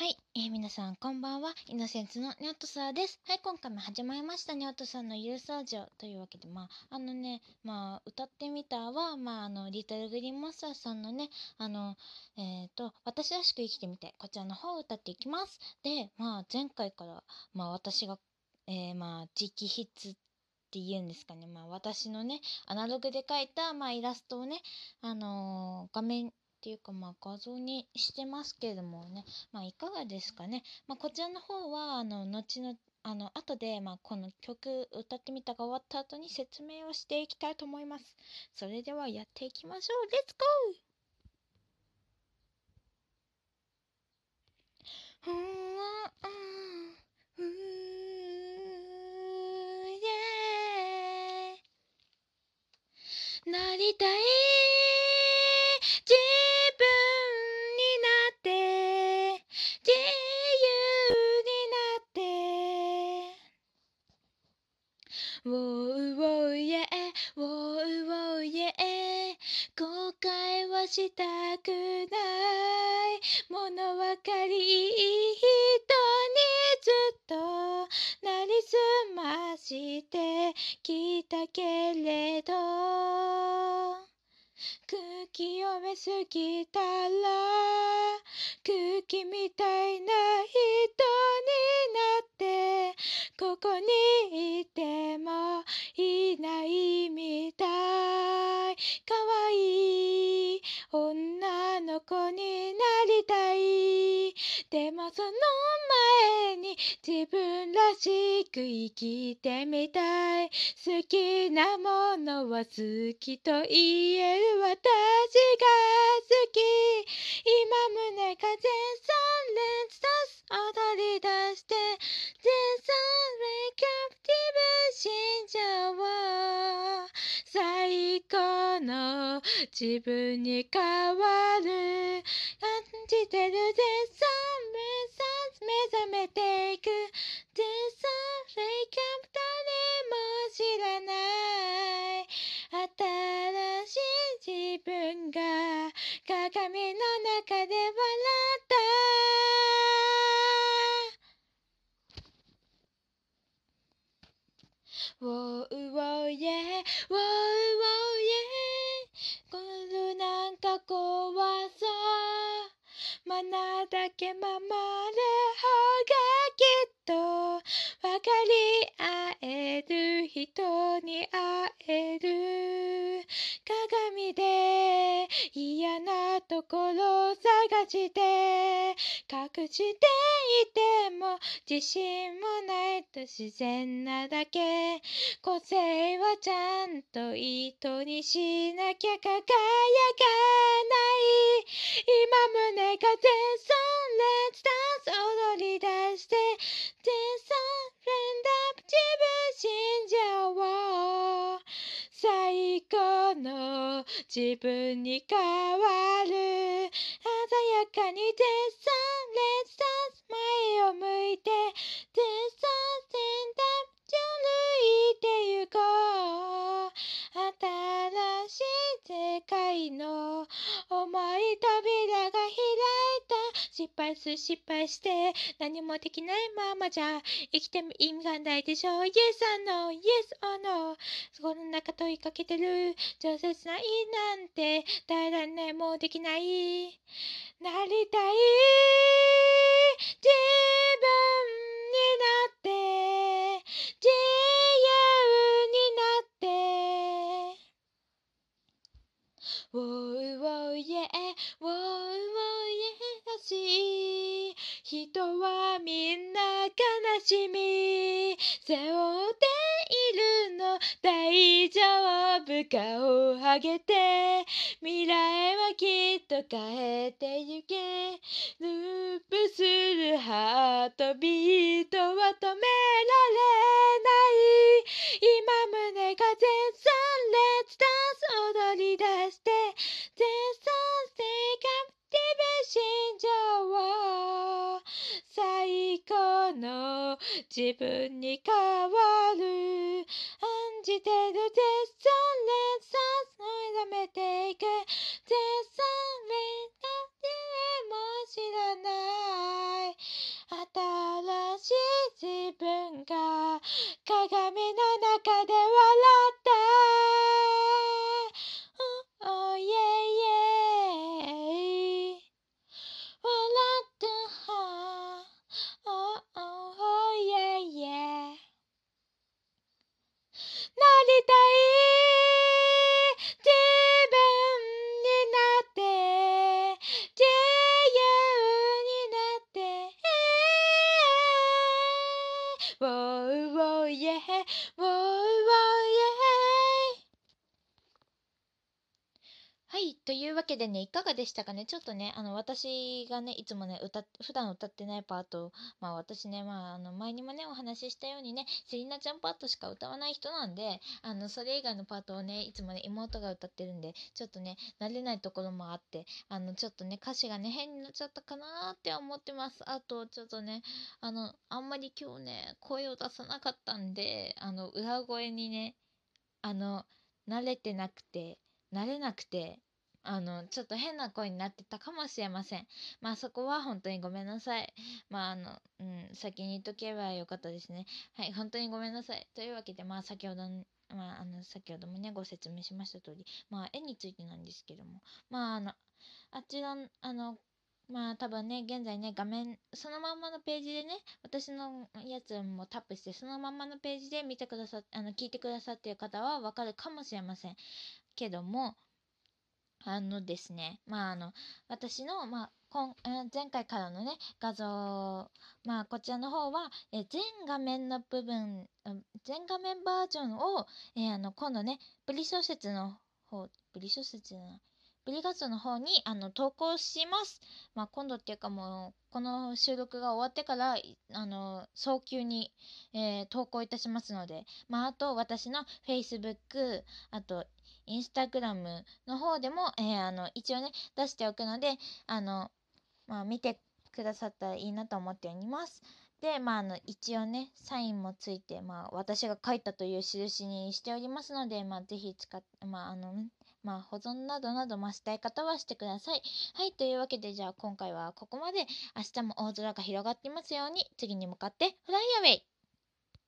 はい、えー、皆さんこんばんは。イノセンスのニョットサーです。はい、今回も始まりましたニョットさんのユースラジオというわけで、まあ、あのね、まあ、歌ってみたは、まあ、あの、リトルグリーンモンスターさんのね、あの、えっ、と、私らしく生きてみて、こちらの方を歌っていきます。で、まあ、前回から、まあ、私が、えー、まあ、直筆っていうんですかね、まあ、私のね、アナログで描いた、まあ、イラストをね、あのー画面ていうかまあ画像にしてますけどもね。まあいかがですかね。まあこちらの方はあの後のあの後でまあこの曲歌ってみたが終わった後に説明をしていきたいと思います。それではやっていきましょう。レッツゴーはしたくない」「物分かりいい人にずっとなりすましてきたけれど」空気読めすぎたら空気みたいな人になってここにいてもいないみたいでもその前に自分らしく生きてみたい。好きなものは好きと言える私が好き。今胸が全三連刺す。踊り出して全三連キャプティブ心情を最の自分に変わる。感じてる全三連刺目覚めていく。全三連キャプ誰も知らない。新しい自分が鏡の中で笑った「ウォーウォーイエーウォーナだけ守る方がきっと分かり合える人に会える」「鏡で嫌なところ探して隠していても自信もないと自然なだけ。個性はちゃんと糸にしなきゃ輝かない。今胸が全三連スタンス踊り出して全三連ダプ自分心情を最高の自分に変わる。鮮やかに絶賛失敗する失敗して何もできないままじゃ生きても意味がないでしょう？Yes or no? Yes or no? そこの中問いかけてる。上手ないなんて耐えられない。もうできない。なりたい。人はみんな悲しみ。背負っているの大丈夫顔を上げて。未来はきっと変えてゆけ。ループするハートビートは止められの自分に変わる。案じてる絶賛連鎖。を定めていく。絶賛連鎖でも知らない。新しい自分が鏡の中でというわけでね、いかがでしたかねちょっとね、あの、私がね、いつもね、歌っ、普段歌ってないパート、まあ私ね、まあ、あの、前にもね、お話ししたようにね、セリナちゃんパートしか歌わない人なんで、あの、それ以外のパートをね、いつもね、妹が歌ってるんで、ちょっとね、慣れないところもあって、あの、ちょっとね、歌詞がね、変になっちゃったかなーって思ってます。あと、ちょっとね、あの、あんまり今日ね、声を出さなかったんで、あの、裏声にね、あの、慣れてなくて、慣れなくて、あの、ちょっと変な声になってたかもしれません。まあそこは本当にごめんなさい。まああの、うん、先に言っとけばよかったですね。はい、本当にごめんなさい。というわけで、まあ先ほど、まああの、先ほどもね、ご説明しました通り、まあ絵についてなんですけども、まああの、あちらの、あの、まあ多分ね、現在ね、画面、そのまんまのページでね、私のやつもタップして、そのまんまのページで見てくださっ、あの、聞いてくださってる方はわかるかもしれません。けども、あのですね、まああの、私の、まあ、今前回からのね、画像、まあこちらの方は、え全画面の部分、全画面バージョンを、えー、あの、今度ね、ブリ小説の方、ブリ小説じゃない、ブリ画像の方にあの投稿します。まあ今度っていうかもう、この収録が終わってから、あの、早急に、えー、投稿いたしますので、まああと私の Facebook、あとインスタグラムの方でも、えー、あの、一応ね、出しておくので、あの、まあ、見てくださったらいいなと思っております。で、まあ、あの、一応ね、サインもついて、まあ、私が書いたという印にしておりますので、まあ、ぜひ使って、まあ、あの、まあ、保存などなど、まあ、したい方はしてください。はい、というわけで、じゃあ、今回はここまで。明日も大空が広がっていますように、次に向かって、フライアウェイ